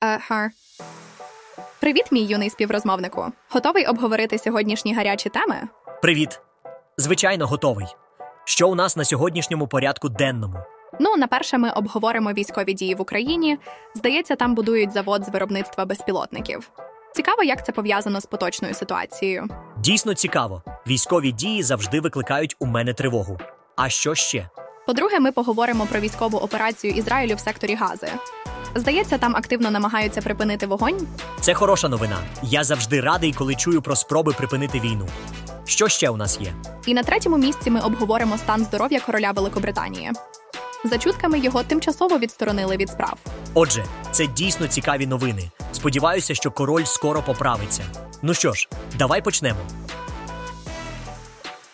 Ага. Привіт, мій юний співрозмовнику. Готовий обговорити сьогоднішні гарячі теми? Привіт. Звичайно, готовий. Що у нас на сьогоднішньому порядку денному? Ну, на перше, ми обговоримо військові дії в Україні. Здається, там будують завод з виробництва безпілотників. Цікаво, як це пов'язано з поточною ситуацією. Дійсно цікаво. Військові дії завжди викликають у мене тривогу. А що ще? По-друге, ми поговоримо про військову операцію Ізраїлю в секторі Гази. Здається, там активно намагаються припинити вогонь. Це хороша новина. Я завжди радий, коли чую про спроби припинити війну. Що ще у нас є? І на третьому місці ми обговоримо стан здоров'я короля Великобританії. За чутками його тимчасово відсторонили від справ. Отже, це дійсно цікаві новини. Сподіваюся, що король скоро поправиться. Ну що ж, давай почнемо.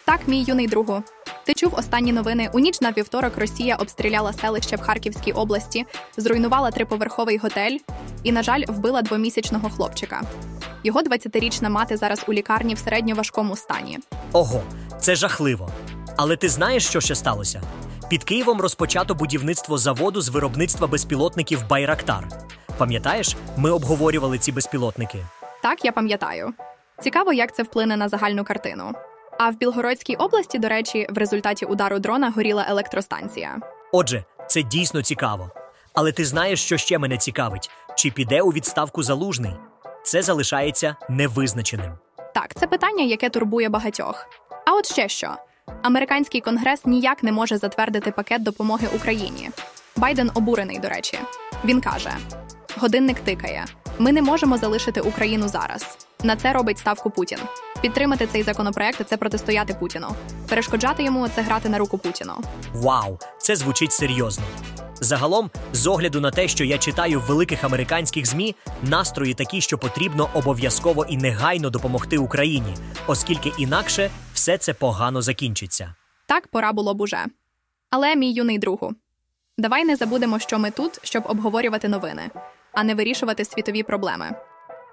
Так, мій юний другу. Ти чув останні новини? У ніч на вівторок Росія обстріляла селище в Харківській області, зруйнувала триповерховий готель і, на жаль, вбила двомісячного хлопчика. Його 20-річна мати зараз у лікарні в середньоважкому стані. Ого, це жахливо. Але ти знаєш, що ще сталося? Під Києвом розпочато будівництво заводу з виробництва безпілотників Байрактар. Пам'ятаєш, ми обговорювали ці безпілотники. Так, я пам'ятаю. Цікаво, як це вплине на загальну картину. А в Білгородській області, до речі, в результаті удару дрона горіла електростанція. Отже, це дійсно цікаво. Але ти знаєш, що ще мене цікавить: чи піде у відставку залужний? Це залишається невизначеним. Так, це питання, яке турбує багатьох. А от ще що: американський конгрес ніяк не може затвердити пакет допомоги Україні. Байден обурений, до речі. Він каже: годинник тикає. Ми не можемо залишити Україну зараз. На це робить ставку Путін. Підтримати цей законопроект це протистояти Путіну. Перешкоджати йому це грати на руку Путіну. Вау, це звучить серйозно. Загалом, з огляду на те, що я читаю в великих американських змі, настрої такі, що потрібно обов'язково і негайно допомогти Україні, оскільки інакше все це погано закінчиться. Так пора було б уже. Але, мій юний другу, давай не забудемо, що ми тут, щоб обговорювати новини, а не вирішувати світові проблеми.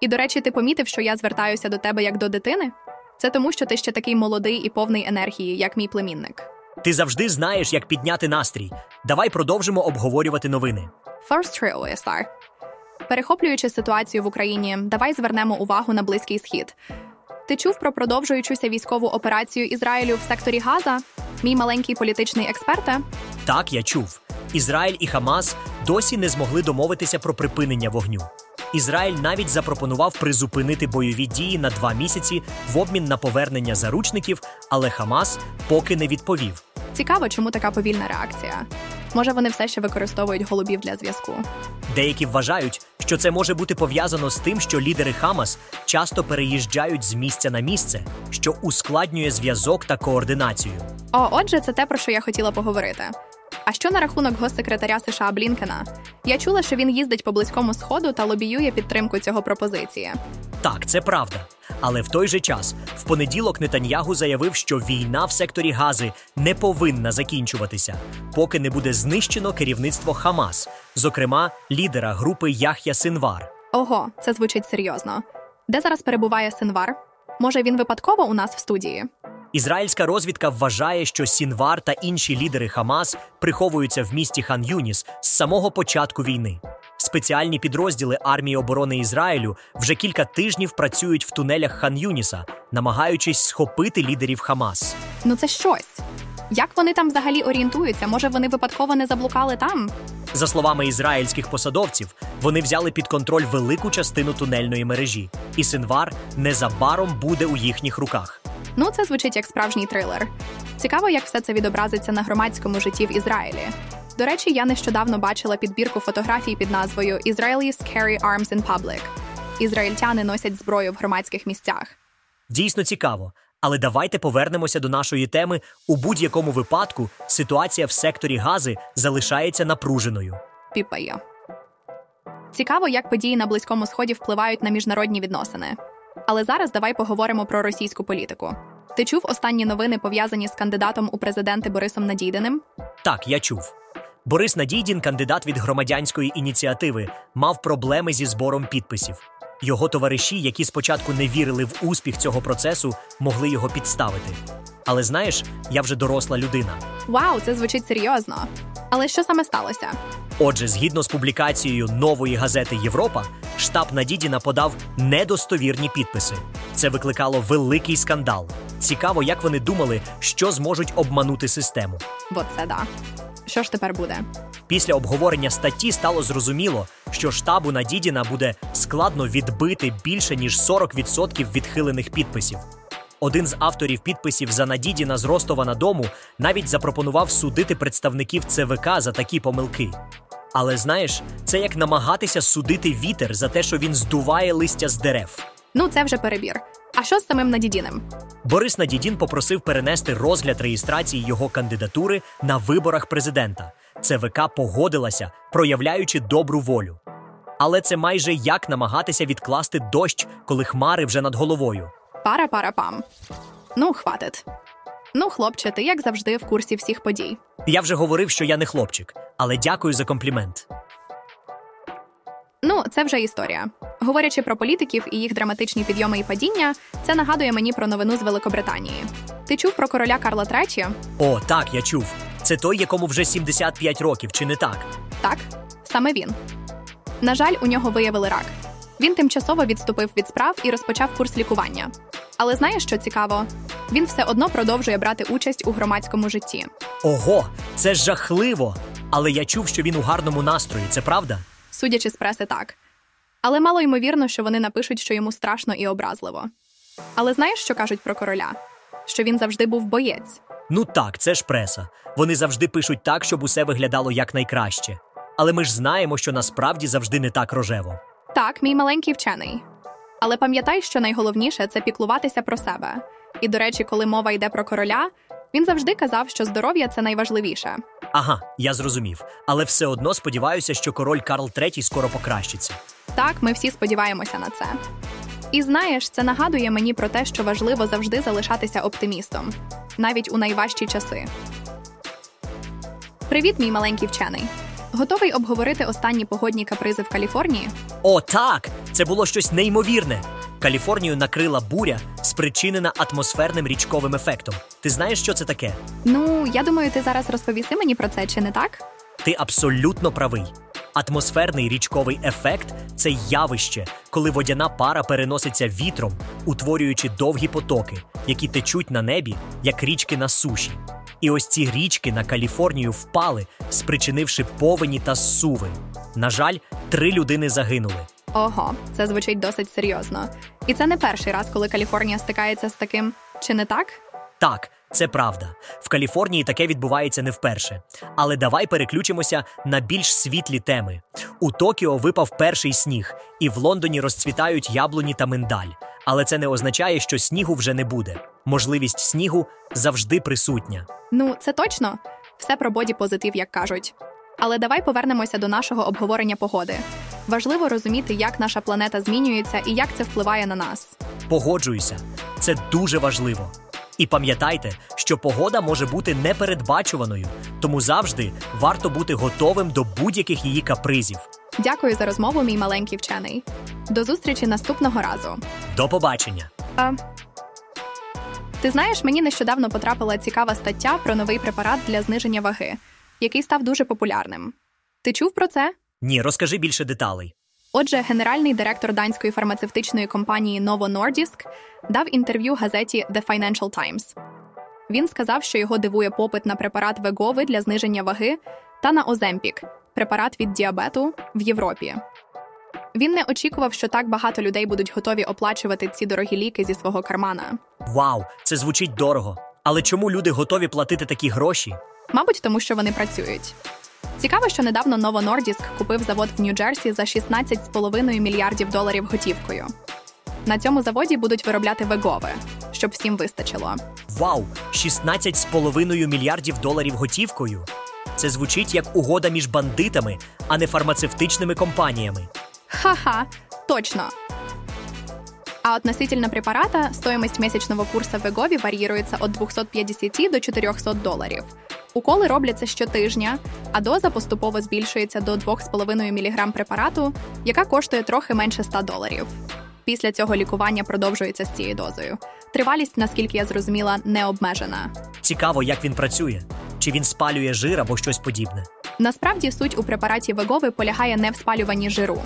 І, до речі, ти помітив, що я звертаюся до тебе як до дитини? Це тому, що ти ще такий молодий і повний енергії, як мій племінник. Ти завжди знаєш, як підняти настрій. Давай продовжимо обговорювати новини. First Trio Star. Перехоплюючи ситуацію в Україні, давай звернемо увагу на Близький Схід. Ти чув про продовжуючуся військову операцію Ізраїлю в секторі Газа? Мій маленький політичний експерте? Так, я чув. Ізраїль і Хамас досі не змогли домовитися про припинення вогню. Ізраїль навіть запропонував призупинити бойові дії на два місяці в обмін на повернення заручників, але Хамас поки не відповів. Цікаво, чому така повільна реакція. Може, вони все ще використовують голубів для зв'язку. Деякі вважають, що це може бути пов'язано з тим, що лідери Хамас часто переїжджають з місця на місце, що ускладнює зв'язок та координацію. О, отже, це те, про що я хотіла поговорити. А що на рахунок госсекретаря США Блінкена? Я чула, що він їздить по близькому сходу та лобіює підтримку цього пропозиції. Так, це правда. Але в той же час, в понеділок Нетаньягу заявив, що війна в секторі Гази не повинна закінчуватися, поки не буде знищено керівництво Хамас, зокрема лідера групи Яхя Синвар. Ого, це звучить серйозно. Де зараз перебуває Синвар? Може, він випадково у нас в студії? Ізраїльська розвідка вважає, що Сінвар та інші лідери Хамас приховуються в місті Хан Юніс з самого початку війни. Спеціальні підрозділи армії оборони Ізраїлю вже кілька тижнів працюють в тунелях Хан Юніса, намагаючись схопити лідерів Хамас. Ну це щось. Як вони там взагалі орієнтуються? Може, вони випадково не заблукали там? За словами ізраїльських посадовців, вони взяли під контроль велику частину тунельної мережі, і Синвар незабаром буде у їхніх руках. Ну, це звучить як справжній трилер. Цікаво, як все це відобразиться на громадському житті в Ізраїлі. До речі, я нещодавно бачила підбірку фотографій під назвою «Israelis carry arms in public». Ізраїльтяни носять зброю в громадських місцях. Дійсно цікаво. Але давайте повернемося до нашої теми. У будь-якому випадку ситуація в секторі гази залишається напруженою. Піпає. Цікаво, як події на Близькому Сході впливають на міжнародні відносини. Але зараз давай поговоримо про російську політику. Ти чув останні новини пов'язані з кандидатом у президенти Борисом Надійденим? Так, я чув. Борис Надійдін, кандидат від громадянської ініціативи, мав проблеми зі збором підписів. Його товариші, які спочатку не вірили в успіх цього процесу, могли його підставити. Але знаєш, я вже доросла людина. Вау, це звучить серйозно. Але що саме сталося? Отже, згідно з публікацією нової газети Європа, штаб Надідіна подав недостовірні підписи. Це викликало великий скандал. Цікаво, як вони думали, що зможуть обманути систему. Бо це да. Що ж тепер буде? Після обговорення статті стало зрозуміло, що штабу Надідіна буде складно відбити більше ніж 40% відхилених підписів. Один з авторів підписів за Надідіна з Ростова на дому навіть запропонував судити представників ЦВК за такі помилки. Але знаєш, це як намагатися судити вітер за те, що він здуває листя з дерев. Ну, це вже перебір. А що з самим Надідіним? Борис Надідін попросив перенести розгляд реєстрації його кандидатури на виборах президента. ЦВК погодилася, проявляючи добру волю. Але це майже як намагатися відкласти дощ, коли хмари вже над головою. Пара пара пам. Ну, хватить. Ну, хлопче, ти як завжди в курсі всіх подій. Я вже говорив, що я не хлопчик, але дякую за комплімент. Ну, це вже історія. Говорячи про політиків і їх драматичні підйоми і падіння, це нагадує мені про новину з Великобританії. Ти чув про короля Карла III? О, так, я чув. Це той, якому вже 75 років, чи не так? Так, саме він. На жаль, у нього виявили рак. Він тимчасово відступив від справ і розпочав курс лікування. Але знаєш, що цікаво? Він все одно продовжує брати участь у громадському житті. Ого, це жахливо! Але я чув, що він у гарному настрої, це правда? Судячи з преси, так. Але мало ймовірно, що вони напишуть, що йому страшно і образливо. Але знаєш, що кажуть про короля? Що він завжди був боєць. Ну так, це ж преса. Вони завжди пишуть так, щоб усе виглядало якнайкраще. Але ми ж знаємо, що насправді завжди не так рожево. Так, мій маленький вчений. Але пам'ятай, що найголовніше це піклуватися про себе. І, до речі, коли мова йде про короля, він завжди казав, що здоров'я це найважливіше. Ага, я зрозумів. Але все одно сподіваюся, що король Карл III скоро покращиться. Так, ми всі сподіваємося на це. І знаєш, це нагадує мені про те, що важливо завжди залишатися оптимістом, навіть у найважчі часи. Привіт, мій маленький вчений. Готовий обговорити останні погодні капризи в Каліфорнії? О, так! Це було щось неймовірне. Каліфорнію накрила буря, спричинена атмосферним річковим ефектом. Ти знаєш, що це таке? Ну, я думаю, ти зараз розповіси мені про це, чи не так? Ти абсолютно правий. Атмосферний річковий ефект це явище, коли водяна пара переноситься вітром, утворюючи довгі потоки, які течуть на небі, як річки на суші. І ось ці річки на Каліфорнію впали, спричинивши повені та суви. На жаль, три людини загинули. Ого, це звучить досить серйозно. І це не перший раз, коли Каліфорнія стикається з таким, чи не так? Так, це правда. В Каліфорнії таке відбувається не вперше. Але давай переключимося на більш світлі теми. У Токіо випав перший сніг, і в Лондоні розцвітають яблуні та миндаль. Але це не означає, що снігу вже не буде. Можливість снігу завжди присутня. Ну, це точно все про боді позитив, як кажуть. Але давай повернемося до нашого обговорення погоди. Важливо розуміти, як наша планета змінюється і як це впливає на нас. Погоджуюся, це дуже важливо. І пам'ятайте, що погода може бути непередбачуваною, тому завжди варто бути готовим до будь-яких її капризів. Дякую за розмову, мій маленький вчений. До зустрічі наступного разу. До побачення! А... Ти знаєш, мені нещодавно потрапила цікава стаття про новий препарат для зниження ваги, який став дуже популярним. Ти чув про це? Ні, розкажи більше деталей. Отже, генеральний директор данської фармацевтичної компанії Novo Nordisk дав інтерв'ю газеті The Financial Times. Він сказав, що його дивує попит на препарат Вегови для зниження ваги та на Оземпік препарат від діабету в Європі. Він не очікував, що так багато людей будуть готові оплачувати ці дорогі ліки зі свого кармана. Вау, це звучить дорого. Але чому люди готові платити такі гроші? Мабуть, тому що вони працюють. Цікаво, що недавно Novo Nordisk купив завод в Нью-Джерсі за 16,5 мільярдів доларів готівкою. На цьому заводі будуть виробляти вегове, щоб всім вистачило. Вау, 16,5 мільярдів доларів готівкою. Це звучить як угода між бандитами, а не фармацевтичними компаніями. Ха-ха, точно. А относительно препарата стоимость месячного курса Вегові варіюється від 250 до 400 доларів. Уколи робляться щотижня, а доза поступово збільшується до 2,5 мг препарату, яка коштує трохи менше 100 доларів. Після цього лікування продовжується з цією дозою. Тривалість, наскільки я зрозуміла, не обмежена. Цікаво, як він працює. Чи він спалює жир або щось подібне. Насправді суть у препараті Вегови полягає не в спалюванні жиру.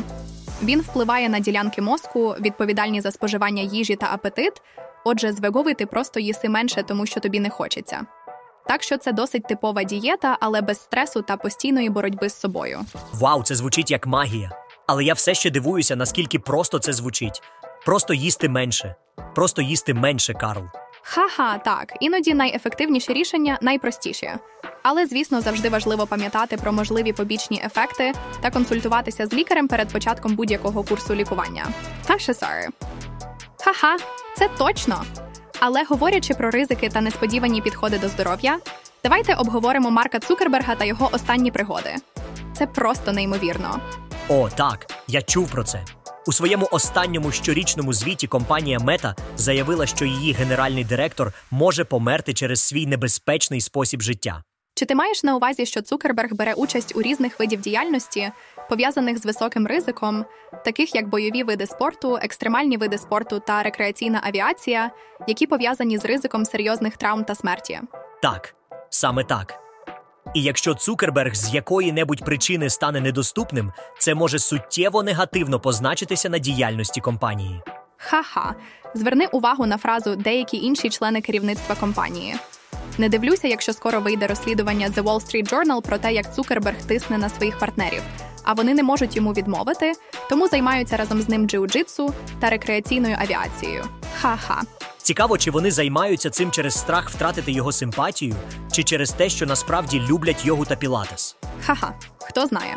Він впливає на ділянки мозку, відповідальні за споживання їжі та апетит. Отже, з Вегови ти просто їси менше, тому що тобі не хочеться. Так що це досить типова дієта, але без стресу та постійної боротьби з собою. Вау, це звучить як магія. Але я все ще дивуюся, наскільки просто це звучить. Просто їсти менше. Просто їсти менше, Карл. Ха-ха, так, іноді найефективніші рішення найпростіші. Але, звісно, завжди важливо пам'ятати про можливі побічні ефекти та консультуватися з лікарем перед початком будь-якого курсу лікування. Та ще sorry. Ха-ха, це точно. Але говорячи про ризики та несподівані підходи до здоров'я, давайте обговоримо Марка Цукерберга та його останні пригоди. Це просто неймовірно. О, так, я чув про це. У своєму останньому щорічному звіті компанія Мета заявила, що її генеральний директор може померти через свій небезпечний спосіб життя. Чи ти маєш на увазі, що Цукерберг бере участь у різних видів діяльності, пов'язаних з високим ризиком, таких як бойові види спорту, екстремальні види спорту та рекреаційна авіація, які пов'язані з ризиком серйозних травм та смерті? Так, саме так. І якщо Цукерберг з якої-небудь причини стане недоступним, це може суттєво негативно позначитися на діяльності компанії. Ха-ха, зверни увагу на фразу деякі інші члени керівництва компанії. Не дивлюся, якщо скоро вийде розслідування The Wall Street Journal про те, як Цукерберг тисне на своїх партнерів, а вони не можуть йому відмовити, тому займаються разом з ним джиу-джитсу та рекреаційною авіацією. Ха-ха. Цікаво, чи вони займаються цим через страх втратити його симпатію, чи через те, що насправді люблять йогу та пілатес. Ха-ха, хто знає.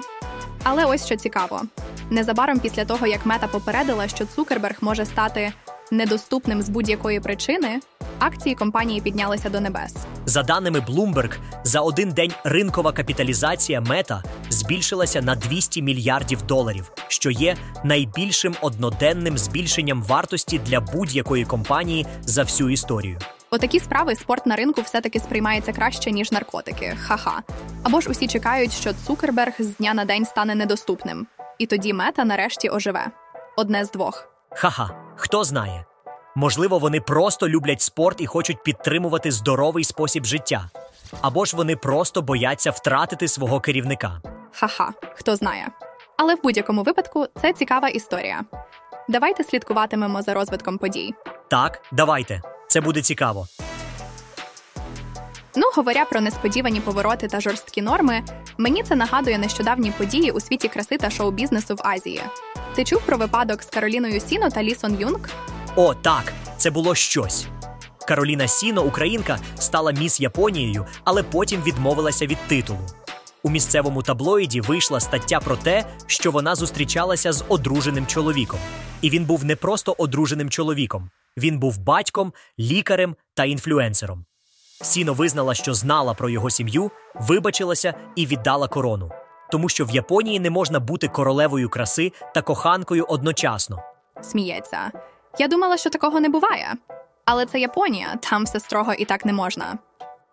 Але ось що цікаво: незабаром після того, як мета попередила, що Цукерберг може стати недоступним з будь-якої причини, акції компанії піднялися до небес. За даними Bloomberg, за один день ринкова капіталізація Мета збільшилася на 200 мільярдів доларів, що є найбільшим одноденним збільшенням вартості для будь-якої компанії за всю історію. Отакі справи спорт на ринку все-таки сприймається краще, ніж наркотики. Ха-ха. Або ж усі чекають, що Цукерберг з дня на день стане недоступним. І тоді мета нарешті оживе. Одне з двох. Ха-ха, хто знає. Можливо, вони просто люблять спорт і хочуть підтримувати здоровий спосіб життя. Або ж вони просто бояться втратити свого керівника. Ха-ха, хто знає. Але в будь-якому випадку це цікава історія. Давайте слідкуватимемо за розвитком подій. Так, давайте. Це буде цікаво. Ну, говоря про несподівані повороти та жорсткі норми, мені це нагадує нещодавні події у світі краси та шоу-бізнесу в Азії. Ти чув про випадок з Кароліною Сіно та Лісон Юнг? О, так, це було щось. Кароліна Сіно, українка, стала міс Японією, але потім відмовилася від титулу. У місцевому таблоїді вийшла стаття про те, що вона зустрічалася з одруженим чоловіком. І він був не просто одруженим чоловіком, він був батьком, лікарем та інфлюенсером. Сіно визнала, що знала про його сім'ю, вибачилася і віддала корону, тому що в Японії не можна бути королевою краси та коханкою одночасно. Сміється. Я думала, що такого не буває. Але це Японія, там все строго і так не можна.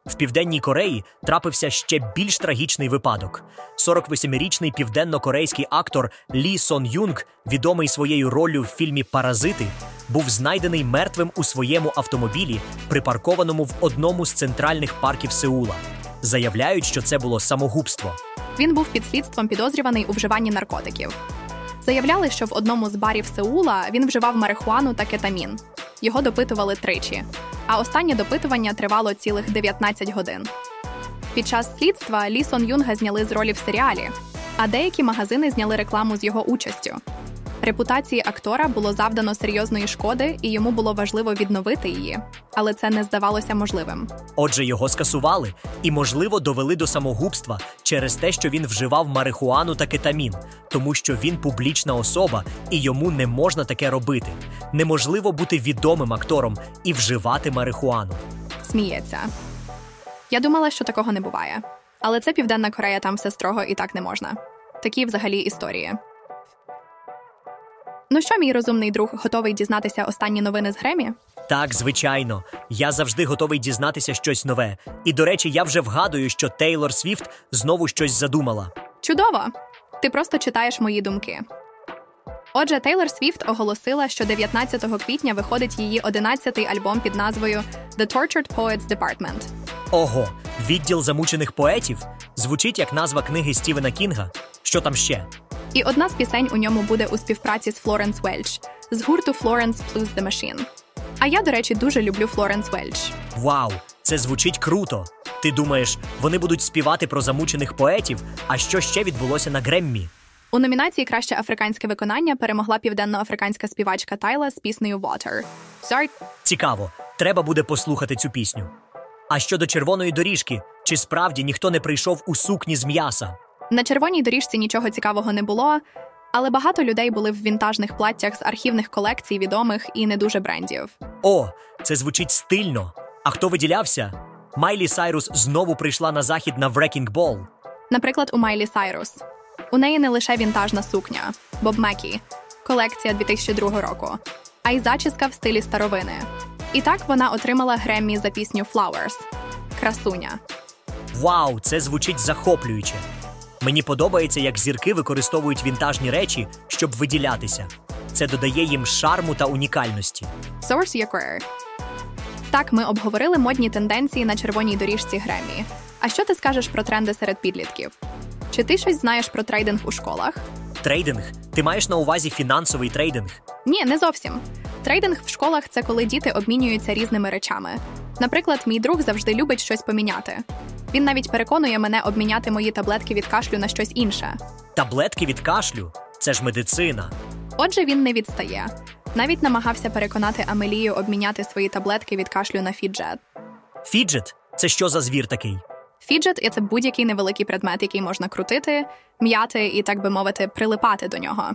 В південній Кореї трапився ще більш трагічний випадок. 48-річний південно-корейський актор Лі Сон Юнг, відомий своєю роллю в фільмі Паразити, був знайдений мертвим у своєму автомобілі, припаркованому в одному з центральних парків Сеула. Заявляють, що це було самогубство. Він був під слідством підозрюваний у вживанні наркотиків. Заявляли, що в одному з барів Сеула він вживав марихуану та кетамін. Його допитували тричі, а останнє допитування тривало цілих 19 годин. Під час слідства Лі Сон Юнга зняли з ролі в серіалі, а деякі магазини зняли рекламу з його участю. Репутації актора було завдано серйозної шкоди, і йому було важливо відновити її, але це не здавалося можливим. Отже, його скасували і, можливо, довели до самогубства через те, що він вживав марихуану та кетамін, тому що він публічна особа і йому не можна таке робити. Неможливо бути відомим актором і вживати марихуану. Сміється. Я думала, що такого не буває. Але це Південна Корея, там все строго і так не можна. Такі взагалі історії. Ну що, мій розумний друг, готовий дізнатися останні новини з Гремі? Так, звичайно, я завжди готовий дізнатися щось нове. І до речі, я вже вгадую, що Тейлор Свіфт знову щось задумала. Чудово! Ти просто читаєш мої думки. Отже, Тейлор Свіфт оголосила, що 19 квітня виходить її 11-й альбом під назвою The Tortured Poets Department. Ого, відділ замучених поетів звучить як назва книги Стівена Кінга. Що там ще? І одна з пісень у ньому буде у співпраці з Флоренс Вельч з гурту Florence Plus The Machine. А я, до речі, дуже люблю Флоренс Вельч. Вау, це звучить круто. Ти думаєш, вони будуть співати про замучених поетів? А що ще відбулося на Греммі? У номінації Краще африканське виконання перемогла південноафриканська співачка Тайла з піснею Water. Sorry. Цікаво, треба буде послухати цю пісню. А щодо червоної доріжки, чи справді ніхто не прийшов у сукні з м'яса? На червоній доріжці нічого цікавого не було, але багато людей були в вінтажних платтях з архівних колекцій відомих і не дуже брендів. О, це звучить стильно. А хто виділявся? Майлі Сайрус знову прийшла на захід на Wrecking Ball. Наприклад, у Майлі Сайрус. У неї не лише вінтажна сукня Боб Мекі, колекція 2002 року, а й зачіска в стилі старовини. І так вона отримала Греммі за пісню Flowers Красуня. Вау, це звучить захоплююче. Мені подобається, як зірки використовують вінтажні речі, щоб виділятися. Це додає їм шарму та унікальності. Source Your Career. Так, ми обговорили модні тенденції на червоній доріжці Греммі. А що ти скажеш про тренди серед підлітків? Чи ти щось знаєш про трейдинг у школах? Трейдинг? Ти маєш на увазі фінансовий трейдинг? Ні, не зовсім. Трейдинг в школах це коли діти обмінюються різними речами. Наприклад, мій друг завжди любить щось поміняти. Він навіть переконує мене обміняти мої таблетки від кашлю на щось інше. Таблетки від кашлю це ж медицина. Отже, він не відстає. Навіть намагався переконати Амелію обміняти свої таблетки від кашлю на fidget. Fidget це що за звір такий? Fidget це будь-який невеликий предмет, який можна крутити, м'яти і, так би мовити, прилипати до нього.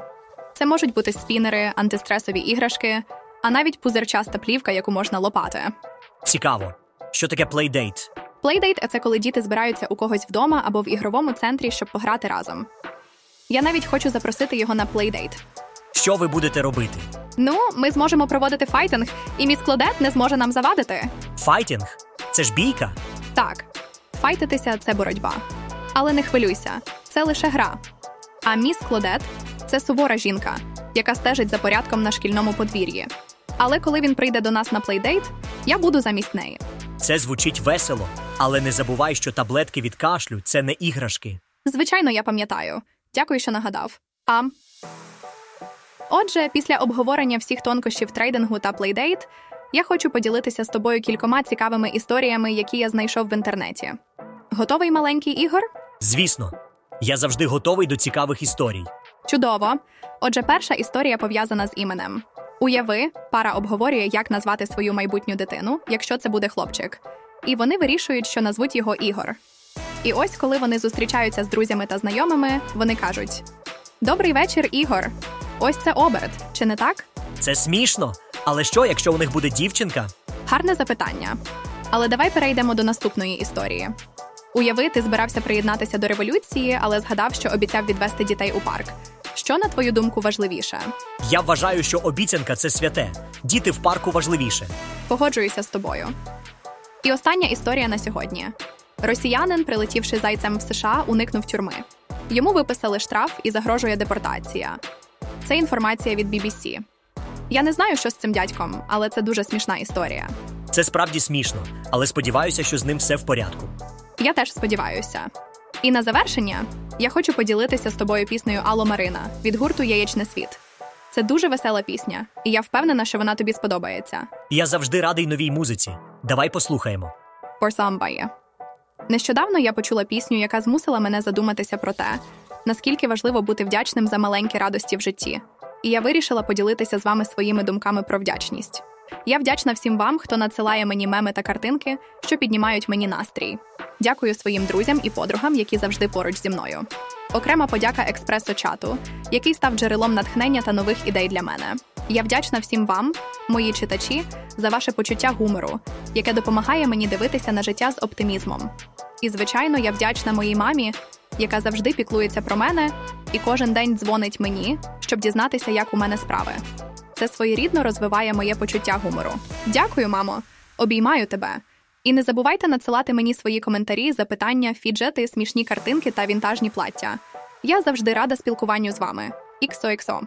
Це можуть бути спінери, антистресові іграшки, а навіть пузирчаста плівка, яку можна лопати. Цікаво. Що таке playdate? Playdate це коли діти збираються у когось вдома або в ігровому центрі, щоб пограти разом. Я навіть хочу запросити його на playdate. Що ви будете робити? Ну, ми зможемо проводити fighting, і міс Клодет не зможе нам завадити. Fighting? Це ж бійка? Так, файтитися це боротьба. Але не хвилюйся, це лише гра. А міс Клодет це сувора жінка, яка стежить за порядком на шкільному подвір'ї. Але коли він прийде до нас на playdate, я буду замість неї. Це звучить весело, але не забувай, що таблетки від кашлю це не іграшки. Звичайно, я пам'ятаю. Дякую, що нагадав. А отже, після обговорення всіх тонкощів трейдингу та плейдейт, я хочу поділитися з тобою кількома цікавими історіями, які я знайшов в інтернеті. Готовий маленький ігор? Звісно, я завжди готовий до цікавих історій. Чудово. Отже, перша історія пов'язана з іменем. Уяви, пара обговорює, як назвати свою майбутню дитину, якщо це буде хлопчик. І вони вирішують, що назвуть його Ігор. І ось, коли вони зустрічаються з друзями та знайомими, вони кажуть: Добрий вечір, Ігор! Ось це оберт, чи не так? Це смішно. Але що, якщо у них буде дівчинка? Гарне запитання. Але давай перейдемо до наступної історії. Уяви, ти збирався приєднатися до революції, але згадав, що обіцяв відвести дітей у парк. Що, на твою думку, важливіше? Я вважаю, що обіцянка це святе. Діти в парку важливіше. Погоджуюся з тобою. І остання історія на сьогодні: росіянин, прилетівши зайцем в США, уникнув тюрми. Йому виписали штраф і загрожує депортація. Це інформація від BBC. Я не знаю, що з цим дядьком, але це дуже смішна історія. Це справді смішно, але сподіваюся, що з ним все в порядку. Я теж сподіваюся. І на завершення я хочу поділитися з тобою піснею Алло Марина від гурту Яєчний світ. Це дуже весела пісня, і я впевнена, що вона тобі сподобається. Я завжди радий новій музиці. Давай послухаємо. Порсамбає. Нещодавно я почула пісню, яка змусила мене задуматися про те, наскільки важливо бути вдячним за маленькі радості в житті. І я вирішила поділитися з вами своїми думками про вдячність. Я вдячна всім вам, хто надсилає мені меми та картинки, що піднімають мені настрій. Дякую своїм друзям і подругам, які завжди поруч зі мною. Окрема подяка експресо-чату, який став джерелом натхнення та нових ідей для мене. Я вдячна всім вам, мої читачі, за ваше почуття гумору, яке допомагає мені дивитися на життя з оптимізмом. І, звичайно, я вдячна моїй мамі, яка завжди піклується про мене і кожен день дзвонить мені, щоб дізнатися, як у мене справи. Це своєрідно розвиває моє почуття гумору. Дякую, мамо! Обіймаю тебе. І не забувайте надсилати мені свої коментарі, запитання, фіджети, смішні картинки та вінтажні плаття. Я завжди рада спілкуванню з вами. XOXO.